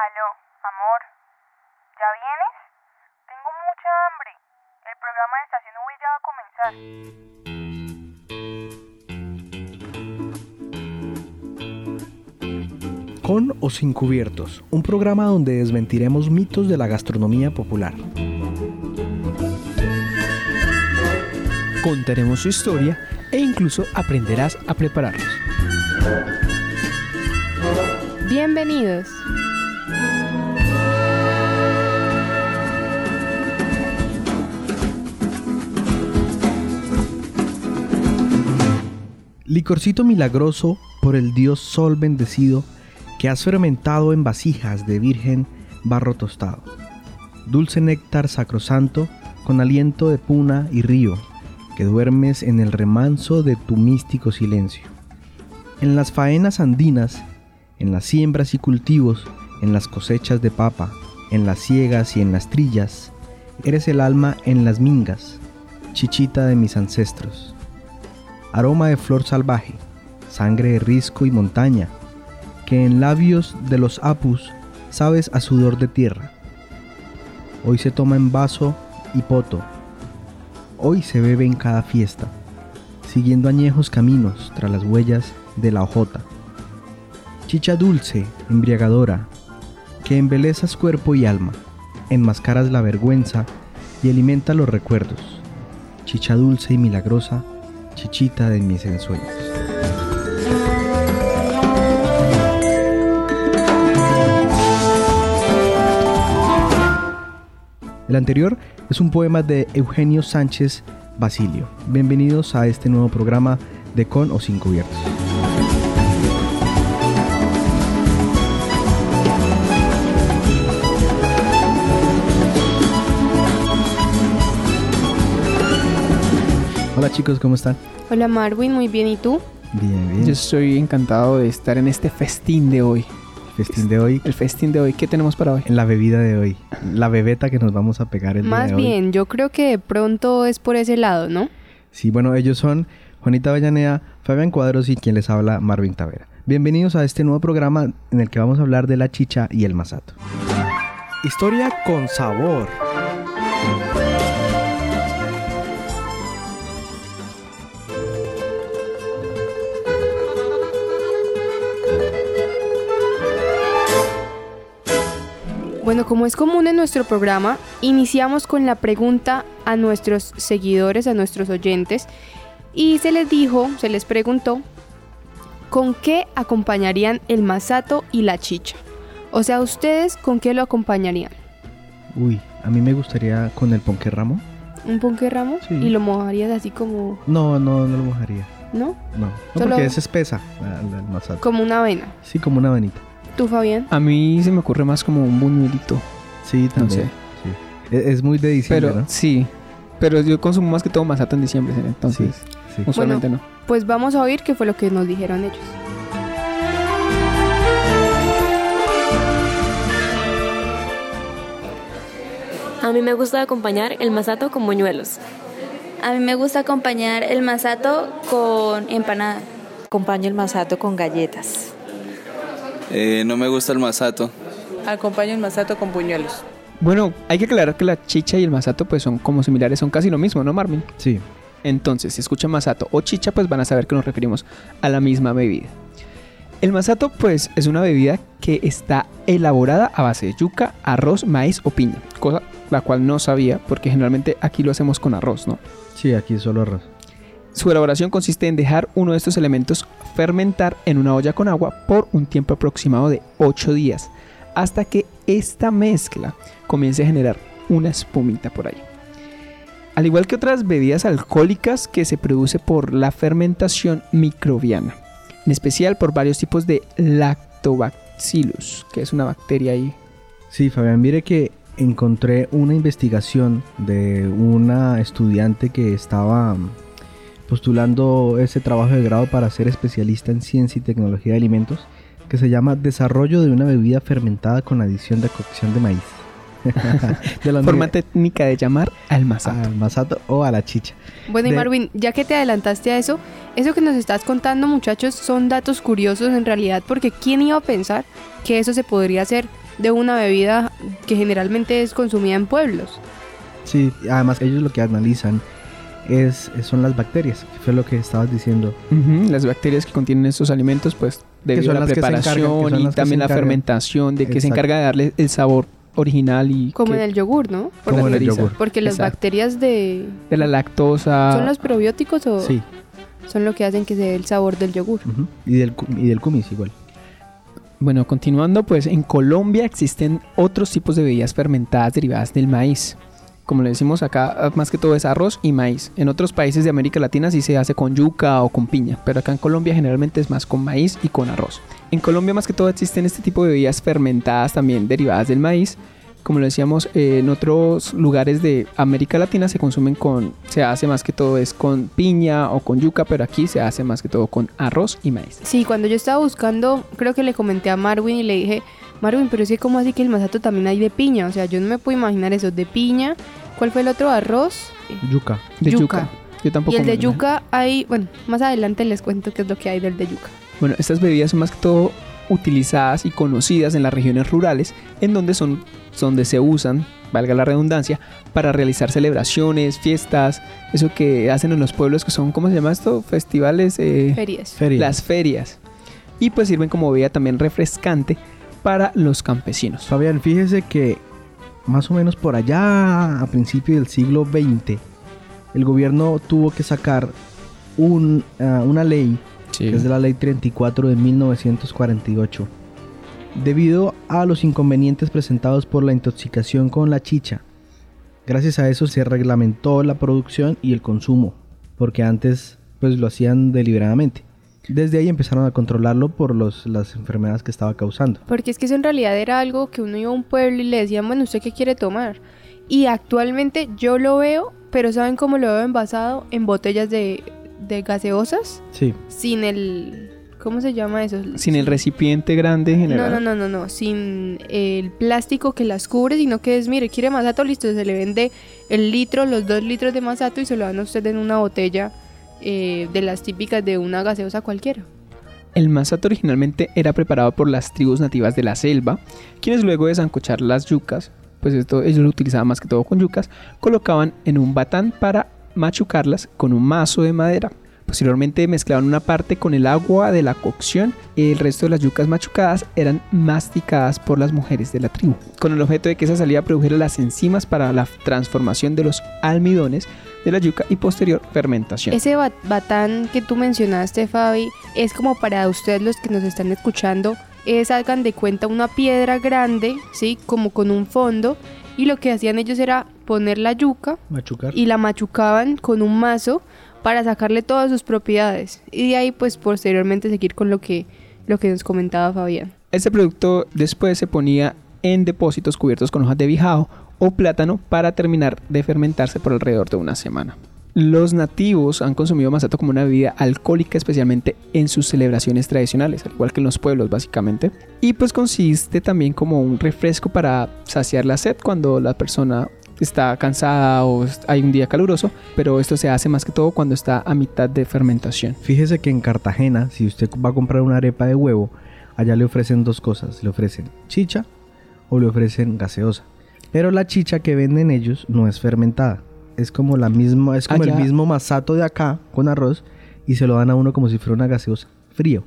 Aló, amor. ¿Ya vienes? Tengo mucha hambre. El programa de Estación V ya va a comenzar. Con o sin cubiertos, un programa donde desmentiremos mitos de la gastronomía popular. Contaremos su historia e incluso aprenderás a prepararlos. Bienvenidos. Licorcito milagroso por el dios sol bendecido que has fermentado en vasijas de virgen barro tostado. Dulce néctar sacrosanto con aliento de puna y río que duermes en el remanso de tu místico silencio. En las faenas andinas, en las siembras y cultivos, en las cosechas de papa, en las ciegas y en las trillas, eres el alma en las mingas, chichita de mis ancestros. Aroma de flor salvaje, sangre de risco y montaña, que en labios de los apus sabes a sudor de tierra. Hoy se toma en vaso y poto, hoy se bebe en cada fiesta, siguiendo añejos caminos tras las huellas de la hojota. Chicha dulce, embriagadora, que embelezas cuerpo y alma, enmascaras la vergüenza y alimenta los recuerdos. Chicha dulce y milagrosa, chichita de mis ensueños. El anterior es un poema de Eugenio Sánchez Basilio. Bienvenidos a este nuevo programa de Con o Sin Cubiertos. Hola chicos, ¿cómo están? Hola Marwin, muy bien. ¿Y tú? Bien, bien. Yo estoy encantado de estar en este festín de hoy. Festín de hoy, El festín de hoy, ¿qué tenemos para hoy? en la bebida de hoy, la bebeta que nos vamos a pegar el día Más de hoy. bien, yo creo que de pronto es por ese lado, ¿no? Sí, bueno, ellos son Juanita Avellaneda, Fabián Cuadros y quien les habla, Marvin Tavera. Bienvenidos a este nuevo programa en el que vamos a hablar de la chicha y el masato. Historia con sabor. Bueno, como es común en nuestro programa, iniciamos con la pregunta a nuestros seguidores, a nuestros oyentes, y se les dijo, se les preguntó, ¿con qué acompañarían el masato y la chicha? O sea, ¿ustedes con qué lo acompañarían? Uy, a mí me gustaría con el ponqué ramo. ¿Un ponqué ramo? Sí. Y lo mojarías así como, No, no, no lo mojaría. ¿no? No, no Solo- porque es espesa la- la- el masato. Como una avena. Sí, como una venita. ¿Tú, Fabián? A mí se me ocurre más como un buñuelito. Sí, también. sé. sí. Es, es muy de diciembre, Pero ¿no? sí. Pero yo consumo más que todo masato en diciembre, entonces Sí. usualmente no. Pues vamos a oír qué fue lo que nos dijeron ellos. A mí me gusta acompañar el masato con moñuelos. A mí me gusta acompañar el masato con empanada. Acompaño el masato con galletas. Eh, no me gusta el masato. Acompaño el masato con puñuelos. Bueno, hay que aclarar que la chicha y el masato pues son como similares, son casi lo mismo, ¿no, Marvin? Sí. Entonces, si escuchan masato o chicha, pues van a saber que nos referimos a la misma bebida. El masato, pues, es una bebida que está elaborada a base de yuca, arroz, maíz o piña, cosa la cual no sabía porque generalmente aquí lo hacemos con arroz, ¿no? Sí, aquí solo arroz. Su elaboración consiste en dejar uno de estos elementos fermentar en una olla con agua por un tiempo aproximado de 8 días, hasta que esta mezcla comience a generar una espumita por ahí. Al igual que otras bebidas alcohólicas que se produce por la fermentación microbiana, en especial por varios tipos de lactobacillus, que es una bacteria ahí. Sí, Fabián, mire que encontré una investigación de una estudiante que estaba postulando ese trabajo de grado para ser especialista en ciencia y tecnología de alimentos, que se llama Desarrollo de una bebida fermentada con adición de cocción de maíz. de la Forma técnica de llamar al masato. al masato o a la chicha. Bueno, y De- Marvin, ya que te adelantaste a eso, eso que nos estás contando, muchachos, son datos curiosos en realidad, porque ¿quién iba a pensar que eso se podría hacer de una bebida que generalmente es consumida en pueblos. Sí, además ellos lo que analizan es, son las bacterias, que fue lo que estabas diciendo. Las bacterias que contienen estos alimentos, pues debido a la encargan- preparación y también la fermentación, de que se encarga de darle el sabor original y Como que en el yogur, ¿no? Como en el yogur. Porque las Exacto. bacterias de... de la lactosa. ¿Son los probióticos o Sí, son lo que hacen que se dé el sabor del yogur? y, del, y del kumis igual. Bueno, continuando, pues en Colombia existen otros tipos de bebidas fermentadas derivadas del maíz. Como le decimos acá, más que todo es arroz y maíz. En otros países de América Latina sí se hace con yuca o con piña, pero acá en Colombia generalmente es más con maíz y con arroz. En Colombia más que todo existen este tipo de bebidas fermentadas también derivadas del maíz. Como lo decíamos, eh, en otros lugares de América Latina se consumen con, se hace más que todo es con piña o con yuca, pero aquí se hace más que todo con arroz y maíz. Sí, cuando yo estaba buscando, creo que le comenté a Marwin y le dije, Marwin, pero es que como así que el masato también hay de piña, o sea, yo no me puedo imaginar eso, de piña, ¿cuál fue el otro arroz? Yuca. De yuca. Yuca. Yo tampoco Y el de yuca hay, bueno, más adelante les cuento qué es lo que hay del de yuca. Bueno, estas bebidas son más que todo utilizadas y conocidas en las regiones rurales, en donde son donde se usan, valga la redundancia, para realizar celebraciones, fiestas, eso que hacen en los pueblos que son, ¿cómo se llama esto? Festivales, eh, Ferias. Feria. las ferias. Y pues sirven como bebida también refrescante para los campesinos. Fabián, fíjese que más o menos por allá, a principios del siglo XX, el gobierno tuvo que sacar un, ah, una ley, que es de la ley 34 de 1948, debido a los inconvenientes presentados por la intoxicación con la chicha. Gracias a eso se reglamentó la producción y el consumo, porque antes pues lo hacían deliberadamente. Desde ahí empezaron a controlarlo por los, las enfermedades que estaba causando. Porque es que eso en realidad era algo que uno iba a un pueblo y le decían, bueno, ¿usted qué quiere tomar? Y actualmente yo lo veo, pero ¿saben cómo lo veo envasado? En botellas de, de gaseosas, Sí. sin el... ¿Cómo se llama eso? Sin el recipiente grande en No, general. no, no, no, no, sin el plástico que las cubre, sino que es, mire, quiere masato, listo, se le vende el litro, los dos litros de masato y se lo dan a usted en una botella eh, de las típicas de una gaseosa cualquiera. El masato originalmente era preparado por las tribus nativas de la selva, quienes luego de zancochar las yucas, pues esto ellos lo utilizaban más que todo con yucas, colocaban en un batán para machucarlas con un mazo de madera. Posteriormente mezclaban una parte con el agua de la cocción y el resto de las yucas machucadas eran masticadas por las mujeres de la tribu, con el objeto de que esa salida produjera las enzimas para la transformación de los almidones de la yuca y posterior fermentación. Ese bat- batán que tú mencionaste, Fabi, es como para ustedes los que nos están escuchando, es hagan de cuenta una piedra grande, ¿sí? Como con un fondo, y lo que hacían ellos era poner la yuca Machucar. y la machucaban con un mazo para sacarle todas sus propiedades. Y de ahí, pues, posteriormente seguir con lo que, lo que nos comentaba Fabián. Este producto después se ponía en depósitos cubiertos con hojas de bijao o plátano para terminar de fermentarse por alrededor de una semana. Los nativos han consumido masato como una bebida alcohólica, especialmente en sus celebraciones tradicionales, al igual que en los pueblos básicamente. Y pues consiste también como un refresco para saciar la sed cuando la persona está cansada o hay un día caluroso, pero esto se hace más que todo cuando está a mitad de fermentación. Fíjese que en Cartagena, si usted va a comprar una arepa de huevo, allá le ofrecen dos cosas. Le ofrecen chicha o le ofrecen gaseosa. Pero la chicha que venden ellos no es fermentada. Es como la misma, es como Allá- el mismo masato de acá con arroz y se lo dan a uno como si fuera una gaseosa, frío.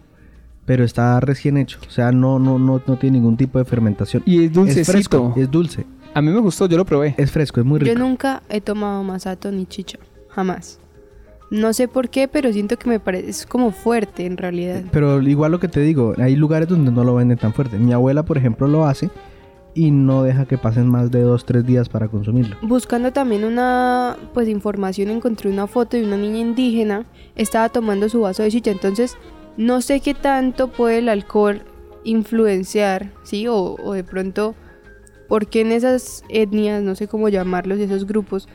Pero está recién hecho, o sea, no no no no tiene ningún tipo de fermentación. Y es Es dulcecito. fresco, es dulce, A mí me gustó, yo lo probé. es fresco, es muy rico. Yo nunca he tomado masato ni chicha, jamás. No sé por qué, pero siento que me parece es como fuerte en realidad. Pero igual lo que te digo, hay lugares donde no lo venden tan fuerte. Mi abuela, por ejemplo, lo hace y no deja que pasen más de dos, tres días para consumirlo. Buscando también una pues información encontré una foto de una niña indígena, estaba tomando su vaso de chicha, entonces no sé qué tanto puede el alcohol influenciar, ¿sí? O, o de pronto, ¿por qué en esas etnias, no sé cómo llamarlos, esos grupos,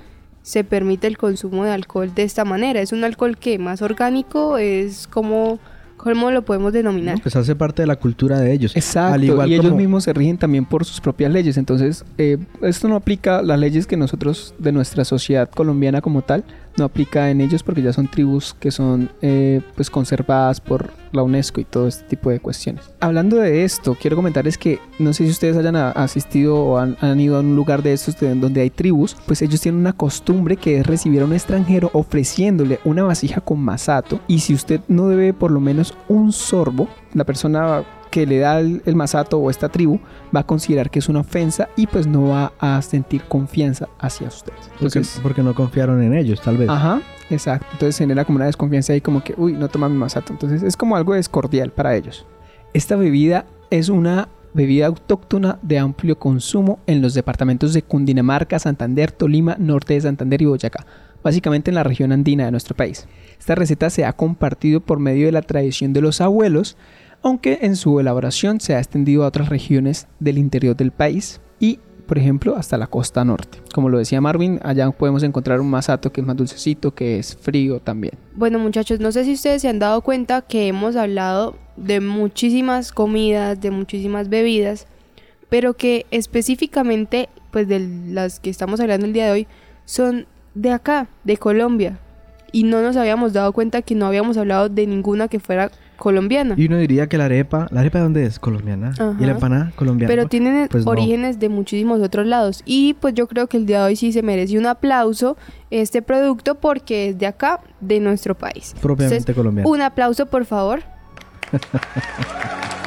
se permite el consumo de alcohol de esta manera? ¿Es un alcohol que más orgánico? ¿Es como ¿Cómo lo podemos denominar? Pues hace parte de la cultura de ellos. Exacto, Al igual y ellos como- mismos se rigen también por sus propias leyes. Entonces, eh, esto no aplica, las leyes que nosotros, de nuestra sociedad colombiana como tal, no aplica en ellos porque ya son tribus que son eh, pues conservadas por la UNESCO y todo este tipo de cuestiones. Hablando de esto, quiero comentarles que no sé si ustedes hayan asistido o han, han ido a un lugar de estos de- donde hay tribus, pues ellos tienen una costumbre que es recibir a un extranjero ofreciéndole una vasija con masato y si usted no debe por lo menos un sorbo, la persona que le da el, el masato o esta tribu va a considerar que es una ofensa y pues no va a sentir confianza hacia usted. Porque, Entonces, porque no confiaron en ellos, tal vez. Ajá, exacto. Entonces genera como una desconfianza ahí como que, uy, no toma mi masato. Entonces es como algo descordial para ellos. Esta bebida es una bebida autóctona de amplio consumo en los departamentos de Cundinamarca, Santander, Tolima, Norte de Santander y Boyacá, básicamente en la región andina de nuestro país. Esta receta se ha compartido por medio de la tradición de los abuelos, aunque en su elaboración se ha extendido a otras regiones del interior del país y, por ejemplo, hasta la costa norte. Como lo decía Marvin, allá podemos encontrar un masato que es más dulcecito, que es frío también. Bueno muchachos, no sé si ustedes se han dado cuenta que hemos hablado de muchísimas comidas, de muchísimas bebidas, pero que específicamente, pues de las que estamos hablando el día de hoy, son de acá, de Colombia. Y no nos habíamos dado cuenta que no habíamos hablado de ninguna que fuera colombiana. Y uno diría que la arepa, ¿la arepa de dónde es? Colombiana. Ajá. ¿Y la empanada? Colombiana. Pero tienen Pues no. orígenes de muchísimos otros lados. Y pues yo creo que el día de hoy sí se merece un aplauso este producto porque es de acá, de nuestro país. Propiamente colombiano. Un aplauso, por favor.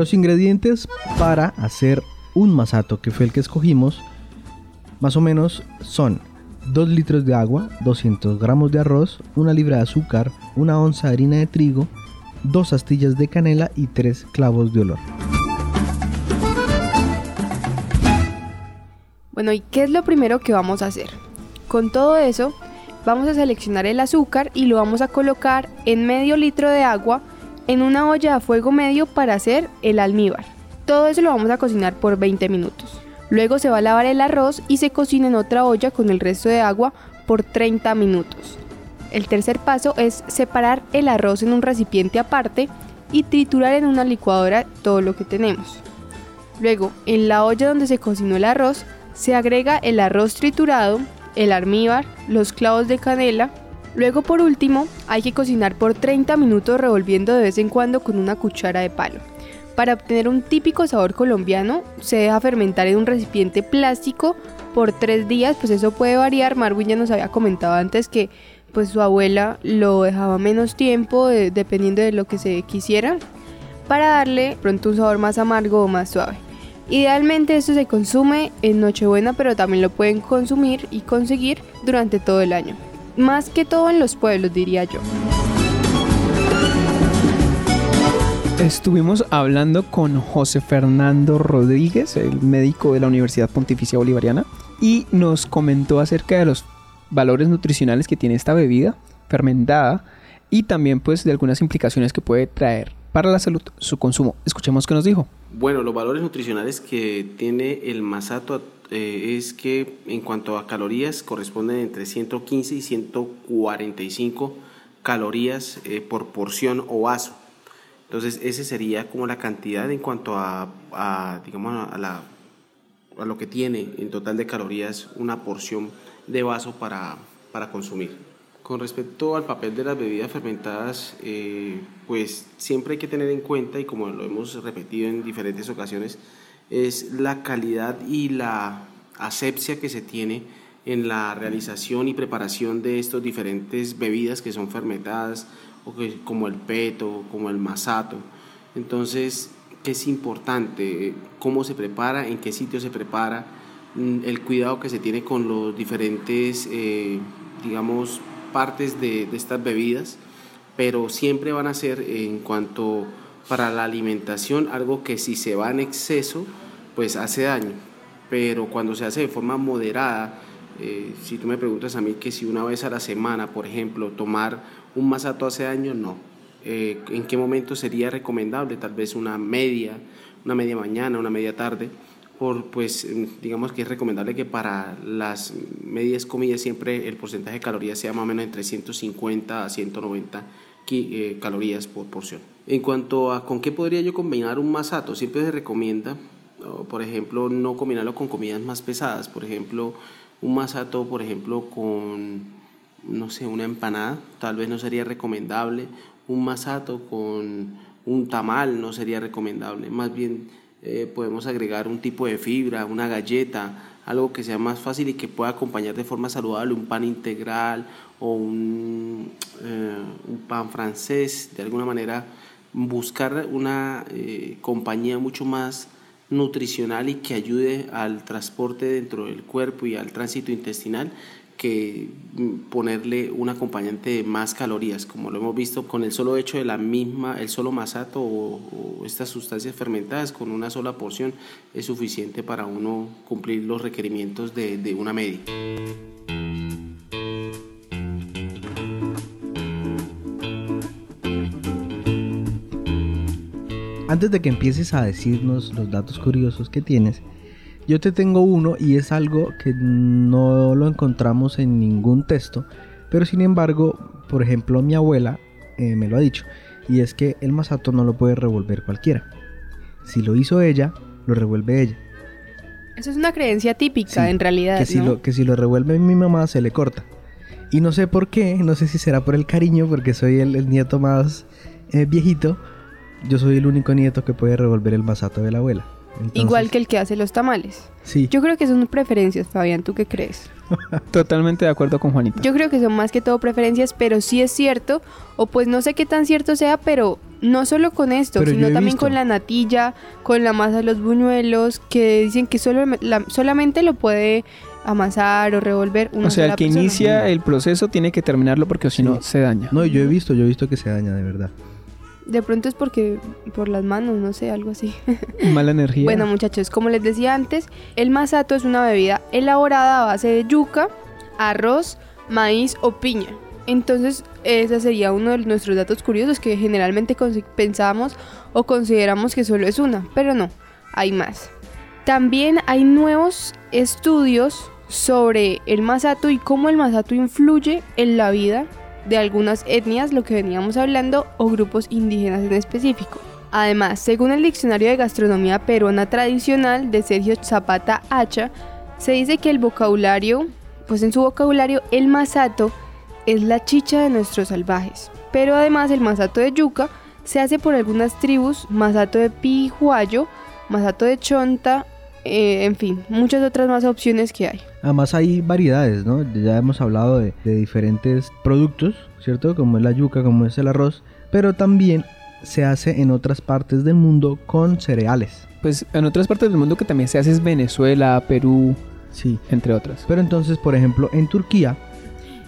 Los ingredientes para hacer un masato, que fue el que escogimos, más o menos son 2 litros de agua, 200 gramos de arroz, una libra de azúcar, una onza de harina de trigo, dos astillas de canela y tres clavos de olor. Bueno, ¿y qué es lo primero que vamos a hacer? Con todo eso, vamos a seleccionar el azúcar y lo vamos a colocar en medio litro de agua en una olla a fuego medio para hacer el almíbar. Todo eso lo vamos a cocinar por 20 minutos. Luego se va a lavar el arroz y se cocina en otra olla con el resto de agua por 30 minutos. El tercer paso es separar el arroz en un recipiente aparte y triturar en una licuadora todo lo que tenemos. Luego, en la olla donde se cocinó el arroz, se agrega el arroz triturado, el almíbar, los clavos de canela. Luego, por último, hay que cocinar por 30 minutos revolviendo de vez en cuando con una cuchara de palo. Para obtener un típico sabor colombiano, se deja fermentar en un recipiente plástico por 3 días, pues eso puede variar. Marwin ya nos había comentado antes que pues su abuela lo dejaba menos tiempo de- dependiendo de lo que se quisiera para darle pronto un sabor más amargo o más suave. Idealmente esto se consume en Nochebuena, pero también lo pueden consumir y conseguir durante todo el año. Más que todo en los pueblos, diría yo. Estuvimos hablando con José Fernando Rodríguez, el médico de la Universidad Pontificia Bolivariana, y nos comentó acerca de los valores nutricionales que tiene esta bebida fermentada y también pues de algunas implicaciones que puede traer para la salud su consumo. Escuchemos qué nos dijo. Bueno, los valores nutricionales que tiene el masato eh, es que en cuanto a calorías corresponden entre 115 y 145 calorías eh, por porción o vaso. Entonces, ese sería como la cantidad en cuanto a, a, digamos, a, la, a lo que tiene en total de calorías una porción de vaso para, para consumir. Con respecto al papel de las bebidas fermentadas, eh, pues siempre hay que tener en cuenta, y como lo hemos repetido en diferentes ocasiones, es la calidad y la asepsia que se tiene en la realización y preparación de estas diferentes bebidas que son fermentadas, o que, como el peto, como el masato. Entonces, ¿qué es importante? ¿Cómo se prepara? ¿En qué sitio se prepara? mm, el cuidado que se tiene con los diferentes, eh, digamos, partes de, de, estas bebidas, pero siempre van a ser en cuanto para la alimentación algo que si se va en exceso, pues hace daño, pero cuando se hace de forma moderada, eh, si tú me preguntas a mí que si una vez a la semana, por ejemplo, tomar un masato hace daño, no. Eh, ¿En qué momento sería recomendable? Tal vez una media, una media mañana, una media tarde. Por, pues digamos que es recomendable que para las medias comidas siempre el porcentaje de calorías sea más o menos entre 150 a 190 eh, calorías por porción. En cuanto a con qué podría yo combinar un masato, siempre se recomienda, por ejemplo, no combinarlo con comidas más pesadas, por ejemplo, un masato, por ejemplo, con, no sé, una empanada, tal vez no sería recomendable, un masato con un tamal no sería recomendable, más bien eh, podemos agregar un tipo de fibra, una galleta, algo que sea más fácil y que pueda acompañar de forma saludable un pan integral o un, eh, pan francés, de alguna manera buscar una eh, compañía mucho más nutricional y que ayude al transporte dentro del cuerpo y al tránsito intestinal que ponerle un acompañante de más calorías, como lo hemos visto con el solo hecho de la misma, el solo masato o, estas sustancias fermentadas con una sola porción es suficiente para uno cumplir los requerimientos de, de una media. Antes de que empieces a decirnos los datos curiosos que tienes, yo te tengo uno y es algo que no lo encontramos en ningún texto, pero sin embargo, por ejemplo, mi abuela eh, me lo ha dicho, y es que el masato no lo puede revolver cualquiera. Si lo hizo ella, lo revuelve ella. Eso es una creencia típica en realidad. Que, si lo, que si lo revuelve mi mamá se le corta. Y no sé por qué, no sé si será por el cariño, porque soy el, nieto más eh, viejito, yo soy el único nieto que puede revolver el masato de la abuela. Igual que el que hace los tamales. Sí. Yo creo que son preferencias, Fabián. ¿Tú qué crees? Totalmente de acuerdo con Juanita. Yo creo que son más que todo preferencias, pero sí es cierto, o pues no sé qué tan cierto sea, pero no solo con esto, sino también con la natilla, con la masa de los buñuelos, que dicen que solo, solamente lo puede amasar o revolver una O sea, el que inicia el proceso tiene que terminarlo porque si no se daña. No, yo he visto, yo he visto que se daña de verdad. De pronto es porque por las manos, no sé, algo así. Mala energía. Bueno, muchachos, como les decía antes, el masato es una bebida elaborada a base de yuca, arroz, maíz o piña. Entonces, ese sería uno de nuestros datos curiosos que generalmente pensamos o consideramos que solo es una, pero no, hay más. También hay nuevos estudios sobre el masato y cómo el masato influye en la vida de algunas etnias, lo que veníamos hablando, o grupos indígenas en específico. Además, según el Diccionario de Gastronomía Peruana Tradicional de Sergio Zapata Hacha, se dice que el vocabulario, pues en su vocabulario, el masato es la chicha de nuestros salvajes. Pero además el masato de yuca se hace por algunas tribus, masato de pijuayo, masato de chonta, eh, en fin, muchas otras más opciones que hay. Además hay variedades, ¿no? Ya hemos hablado de, diferentes productos, ¿cierto? Como es la yuca, como es el arroz, pero también se hace en otras partes del mundo con cereales. Pues en otras partes del mundo que también se hace es Venezuela, Perú, sí, entre otras. Pero entonces, por ejemplo, en Turquía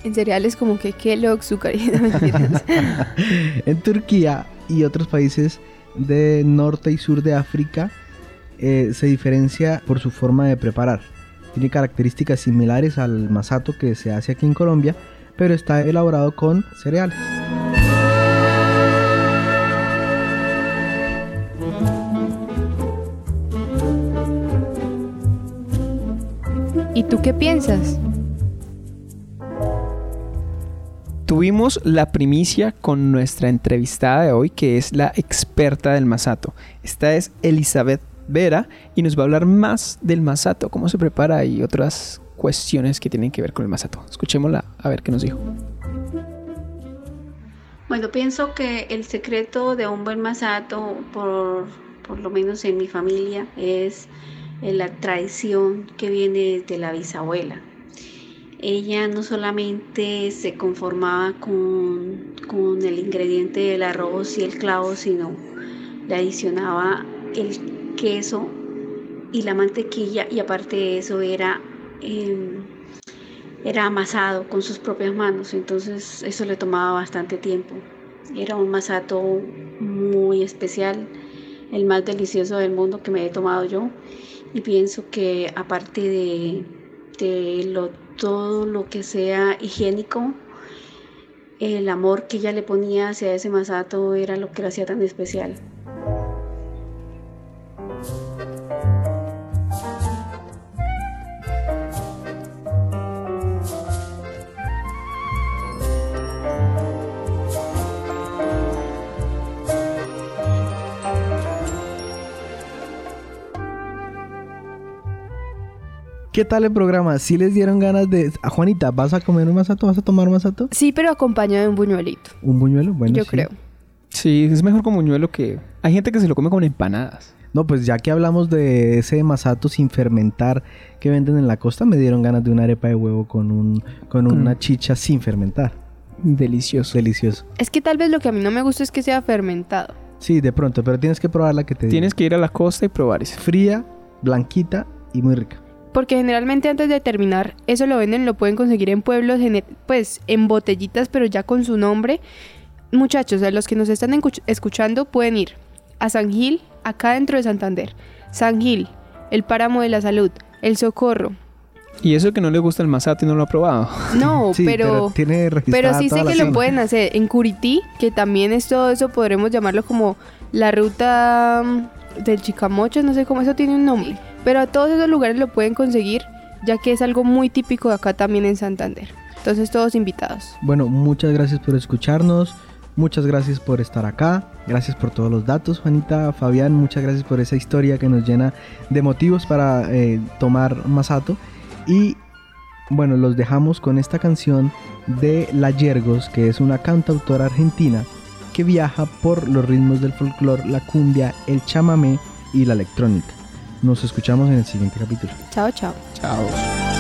en cereales como que Kellogg, azúcar En Turquía y otros países de norte y sur de África eh, se diferencia por su forma de preparar. Tiene características similares al masato que se hace aquí en Colombia, pero está elaborado con cereales. ¿Y tú qué piensas? Tuvimos la primicia con nuestra entrevistada de hoy, que es la experta del masato. Esta es Elizabeth Vera y nos va a hablar más del masato, cómo se prepara y otras cuestiones que tienen que ver con el masato. Escuchémosla a ver qué nos dijo. Bueno, pienso que el secreto de un buen masato, por, por lo menos en mi familia, es la tradición que viene de la bisabuela. Ella no solamente se conformaba con, con el ingrediente del arroz y el clavo, sino le adicionaba el queso y la mantequilla y aparte de eso era, em, era amasado con sus propias manos, entonces eso le tomaba bastante tiempo. Era un masato muy especial, el más delicioso del mundo que me he tomado yo y pienso que aparte de, de lo, todo lo que sea higiénico, el amor que ella le ponía hacia ese masato era lo que lo hacía tan especial. ¿Qué tal el programa? ¿Sí les dieron ganas de... A Juanita, ¿vas a comer un masato? ¿Vas a tomar un masato? Sí, pero acompañado de un buñuelito. ¿Un buñuelo? Bueno, Yo sí. creo. Sí, es mejor con buñuelo que... Hay gente que se lo come con empanadas. No, pues ya que hablamos de ese masato sin fermentar que venden en la costa, me dieron ganas de una arepa de huevo con, un, con una chicha sin fermentar. Delicioso. Delicioso. Es que tal vez lo que a mí no me gusta es que sea fermentado. Sí, de pronto, pero tienes que probar la que te digo. Tienes que ir a la costa y probar ese. Fría, blanquita y muy rica. Porque generalmente antes de terminar, eso lo venden, lo pueden conseguir en pueblos, pues en botellitas, pero ya con su nombre. Muchachos, a los que nos están escuchando pueden ir a San Gil, acá dentro de Santander. San Gil, el Páramo de la Salud, el Socorro. Y eso que no le gusta el masato y no lo ha probado. No, Sí, pero, tiene pero sí sé que lo pueden hacer en Curití, que también es todo eso, podremos llamarlo como la ruta del Chicamocho, no sé cómo eso tiene un nombre. Pero a todos esos lugares lo pueden conseguir, ya que es algo muy típico de acá también en Santander. Entonces todos invitados. Bueno, muchas gracias por escucharnos. Muchas gracias por estar acá. Gracias por todos los datos, Juanita, Fabián. Muchas gracias por esa historia que nos llena de motivos para eh, tomar masato. Y bueno, los dejamos con esta canción de La Yergos, que es una cantautora argentina que viaja por los ritmos del folclore, la cumbia, el chamamé y la electrónica. Nos escuchamos en el siguiente capítulo. Chao, chao. Chao.